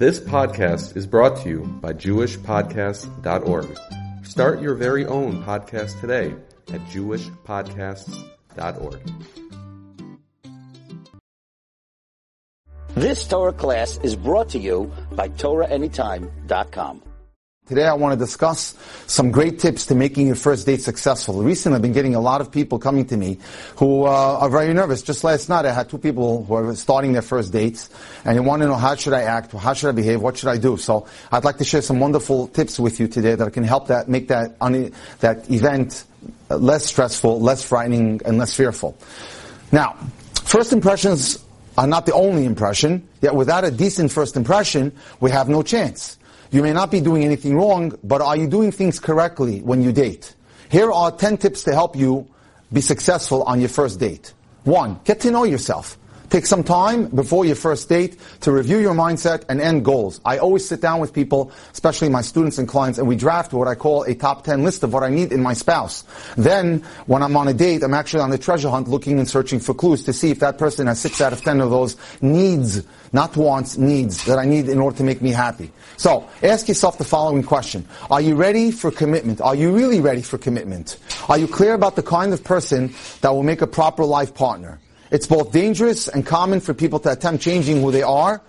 This podcast is brought to you by JewishPodcasts.org. Start your very own podcast today at JewishPodcasts.org. This Torah class is brought to you by TorahAnytime.com. Today I want to discuss some great tips to making your first date successful. Recently I've been getting a lot of people coming to me who uh, are very nervous. Just last night I had two people who are starting their first dates and they want to know how should I act, how should I behave, what should I do. So I'd like to share some wonderful tips with you today that can help that make that, that event less stressful, less frightening, and less fearful. Now, first impressions are not the only impression, yet without a decent first impression, we have no chance. You may not be doing anything wrong, but are you doing things correctly when you date? Here are 10 tips to help you be successful on your first date. One, get to know yourself. Take some time before your first date to review your mindset and end goals. I always sit down with people, especially my students and clients, and we draft what I call a top 10 list of what I need in my spouse. Then, when I'm on a date, I'm actually on the treasure hunt looking and searching for clues to see if that person has six out of 10 of those needs, not wants, needs that I need in order to make me happy. So, ask yourself the following question. Are you ready for commitment? Are you really ready for commitment? Are you clear about the kind of person that will make a proper life partner? It's both dangerous and common for people to attempt changing who they are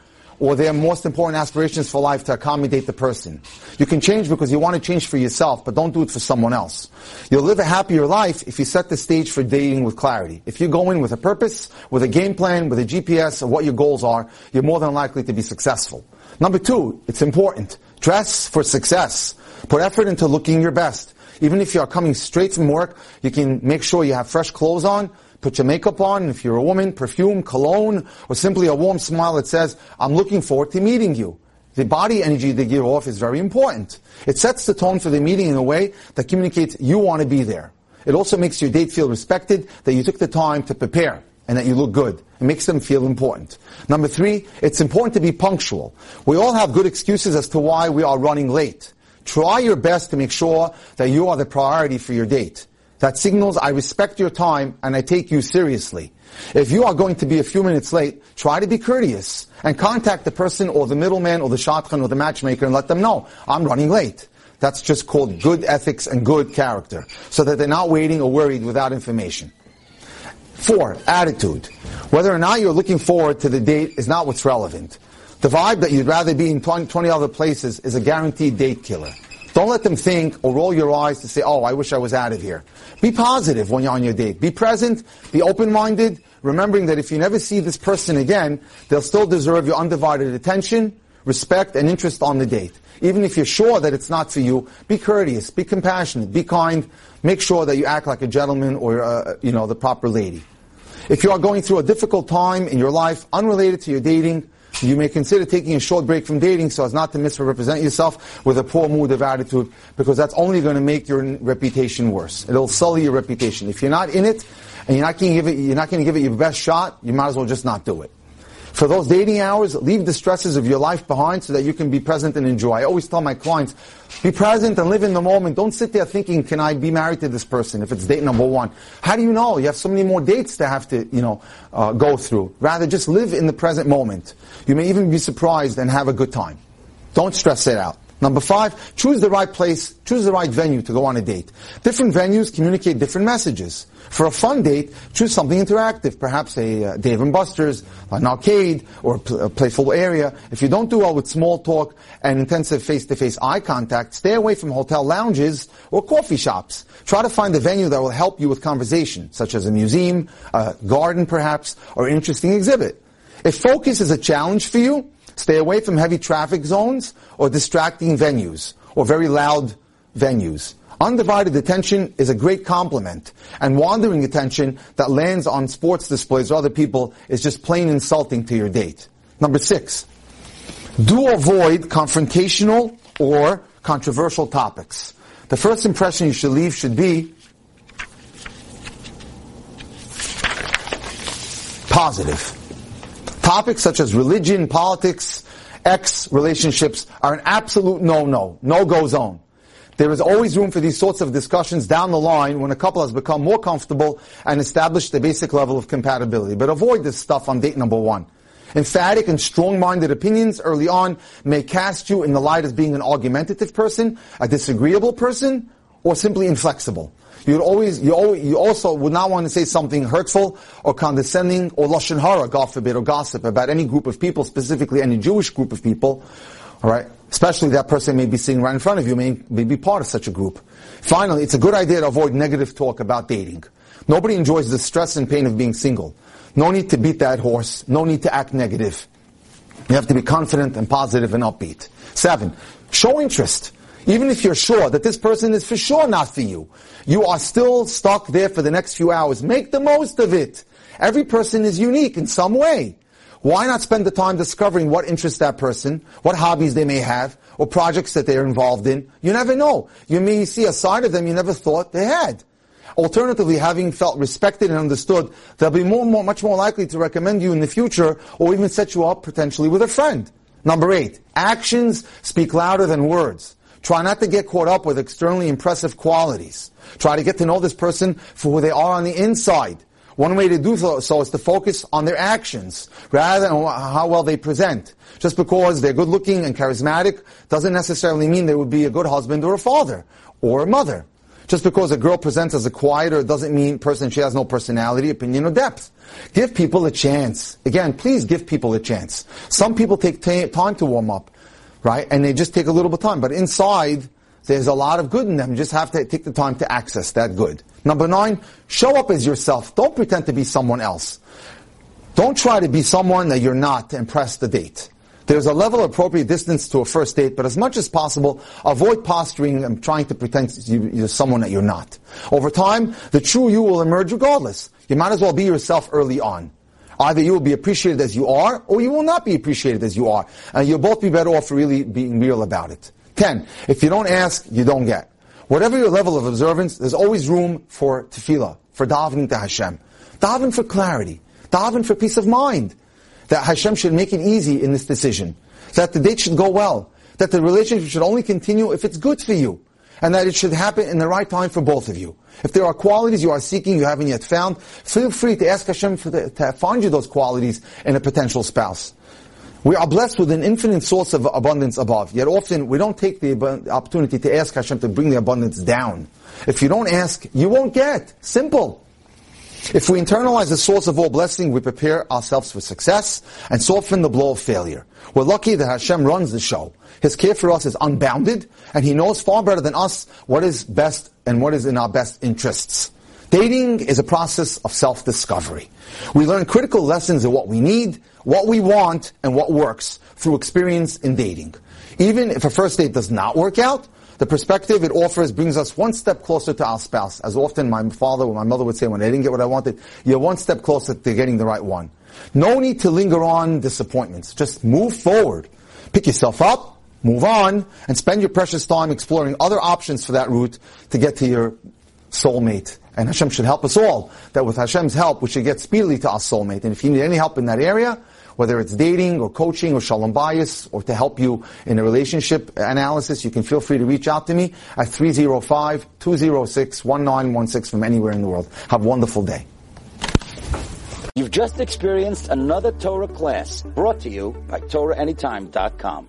or their most important aspirations for life to accommodate the person. You can change because you want to change for yourself, but don't do it for someone else. You'll live a happier life if you set the stage for dating with clarity. If you go in with a purpose, with a game plan, with a GPS of what your goals are, you're more than likely to be successful. Number two, it's important. Dress for success. Put effort into looking your best. Even if you are coming straight from work, you can make sure you have fresh clothes on, put your makeup on, if you're a woman, perfume, cologne, or simply a warm smile that says, I'm looking forward to meeting you. The body energy they give off is very important. It sets the tone for the meeting in a way that communicates you want to be there. It also makes your date feel respected, that you took the time to prepare, and that you look good. It makes them feel important. Number three, it's important to be punctual. We all have good excuses as to why we are running late. Try your best to make sure that you are the priority for your date. That signals I respect your time and I take you seriously. If you are going to be a few minutes late, try to be courteous and contact the person or the middleman or the shadchan or the matchmaker and let them know, I'm running late. That's just called good ethics and good character, so that they're not waiting or worried without information. Four, attitude. Whether or not you're looking forward to the date is not what's relevant. The vibe that you'd rather be in 20 other places is a guaranteed date killer. Don't let them think or roll your eyes to say, oh, I wish I was out of here. Be positive when you're on your date. Be present, be open-minded, remembering that if you never see this person again, they'll still deserve your undivided attention, respect, and interest on the date. Even if you're sure that it's not for you, be courteous, be compassionate, be kind, make sure that you act like a gentleman or, uh, you know, the proper lady. If you are going through a difficult time in your life, unrelated to your dating, you may consider taking a short break from dating so as not to misrepresent yourself with a poor mood of attitude because that's only going to make your reputation worse. It'll sully your reputation. If you're not in it and you're not going to give it, you're not going to give it your best shot, you might as well just not do it. For those dating hours, leave the stresses of your life behind so that you can be present and enjoy. I always tell my clients, be present and live in the moment. Don't sit there thinking, can I be married to this person if it's date number one? How do you know? You have so many more dates to have to, you know, uh, go through. Rather, just live in the present moment. You may even be surprised and have a good time. Don't stress it out. Number five, choose the right place, choose the right venue to go on a date. Different venues communicate different messages. For a fun date, choose something interactive, perhaps a uh, Dave & Buster's, an arcade, or a, pl- a playful area. If you don't do well with small talk and intensive face-to-face eye contact, stay away from hotel lounges or coffee shops. Try to find a venue that will help you with conversation, such as a museum, a garden perhaps, or an interesting exhibit. If focus is a challenge for you, Stay away from heavy traffic zones or distracting venues or very loud venues. Undivided attention is a great compliment, and wandering attention that lands on sports displays or other people is just plain insulting to your date. Number six, do avoid confrontational or controversial topics. The first impression you should leave should be positive. Topics such as religion, politics, ex relationships are an absolute no-no, no-go zone. There is always room for these sorts of discussions down the line when a couple has become more comfortable and established a basic level of compatibility. But avoid this stuff on date number one. Emphatic and strong-minded opinions early on may cast you in the light as being an argumentative person, a disagreeable person, or simply inflexible. You'd always, you, always, you also would not want to say something hurtful or condescending or lashon hara, God forbid, or gossip about any group of people, specifically any Jewish group of people. All right, especially that person may be sitting right in front of you, may, may be part of such a group. Finally, it's a good idea to avoid negative talk about dating. Nobody enjoys the stress and pain of being single. No need to beat that horse. No need to act negative. You have to be confident and positive and upbeat. Seven, show interest. Even if you're sure that this person is for sure not for you, you are still stuck there for the next few hours. Make the most of it. Every person is unique in some way. Why not spend the time discovering what interests that person, what hobbies they may have, or projects that they're involved in? You never know. You may see a side of them you never thought they had. Alternatively, having felt respected and understood, they'll be more, more, much more likely to recommend you in the future or even set you up potentially with a friend. Number eight, actions speak louder than words. Try not to get caught up with externally impressive qualities. Try to get to know this person for who they are on the inside. One way to do so, is to focus on their actions rather than how well they present. Just because they're good looking and charismatic doesn't necessarily mean they would be a good husband or a father or a mother. Just because a girl presents as a quieter doesn't mean person she has no personality, opinion, or depth. Give people a chance. Again, please give people a chance. Some people take t- time to warm up, right? And they just take a little bit of time. But inside, there's a lot of good in them. You just have to take the time to access that good. Number nine, show up as yourself. Don't pretend to be someone else. Don't try to be someone that you're not to impress the date. There's a level of appropriate distance to a first date, but as much as possible, avoid posturing and trying to pretend you're someone that you're not. Over time, the true you will emerge regardless. You might as well be yourself early on. Either you will be appreciated as you are, or you will not be appreciated as you are. And you'll both be better off really being real about it. Ten, if you don't ask, you don't get. Whatever your level of observance, there's always room for tefillah, for davening to Hashem. Daven for clarity. Daven for peace of mind that Hashem should make it easy in this decision, that the date should go well, that the relationship should only continue if it's good for you, and that it should happen in the right time for both of you. If there are qualities you are seeking you haven't yet found, feel free to ask Hashem the, to find you those qualities in a potential spouse. We are blessed with an infinite source of abundance above, yet often we don't take the opportunity to ask Hashem to bring the abundance down. If you don't ask, you won't get. Simple. If we internalize the source of all blessing, we prepare ourselves for success and soften the blow of failure. We're lucky that Hashem runs the show. His care for us is unbounded, and He knows far better than us what is best and what is in our best interests. Dating is a process of self-discovery. We learn critical lessons of what we need, what we want, and what works through experience in dating. Even if a first date does not work out, the perspective it offers brings us one step closer to our spouse. As often my father or my mother would say when I didn't get what I wanted, you're one step closer to getting the right one. No need to linger on disappointments. Just move forward. Pick yourself up, move on, and spend your precious time exploring other options for that route to get to your soulmate. And Hashem should help us all that with Hashem's help we should get speedily to our soulmate. And if you need any help in that area, whether it's dating or coaching or shalom bayis or to help you in a relationship analysis, you can feel free to reach out to me at 305-206-1916 from anywhere in the world. Have a wonderful day. You've just experienced another Torah class brought to you by TorahAnytime.com.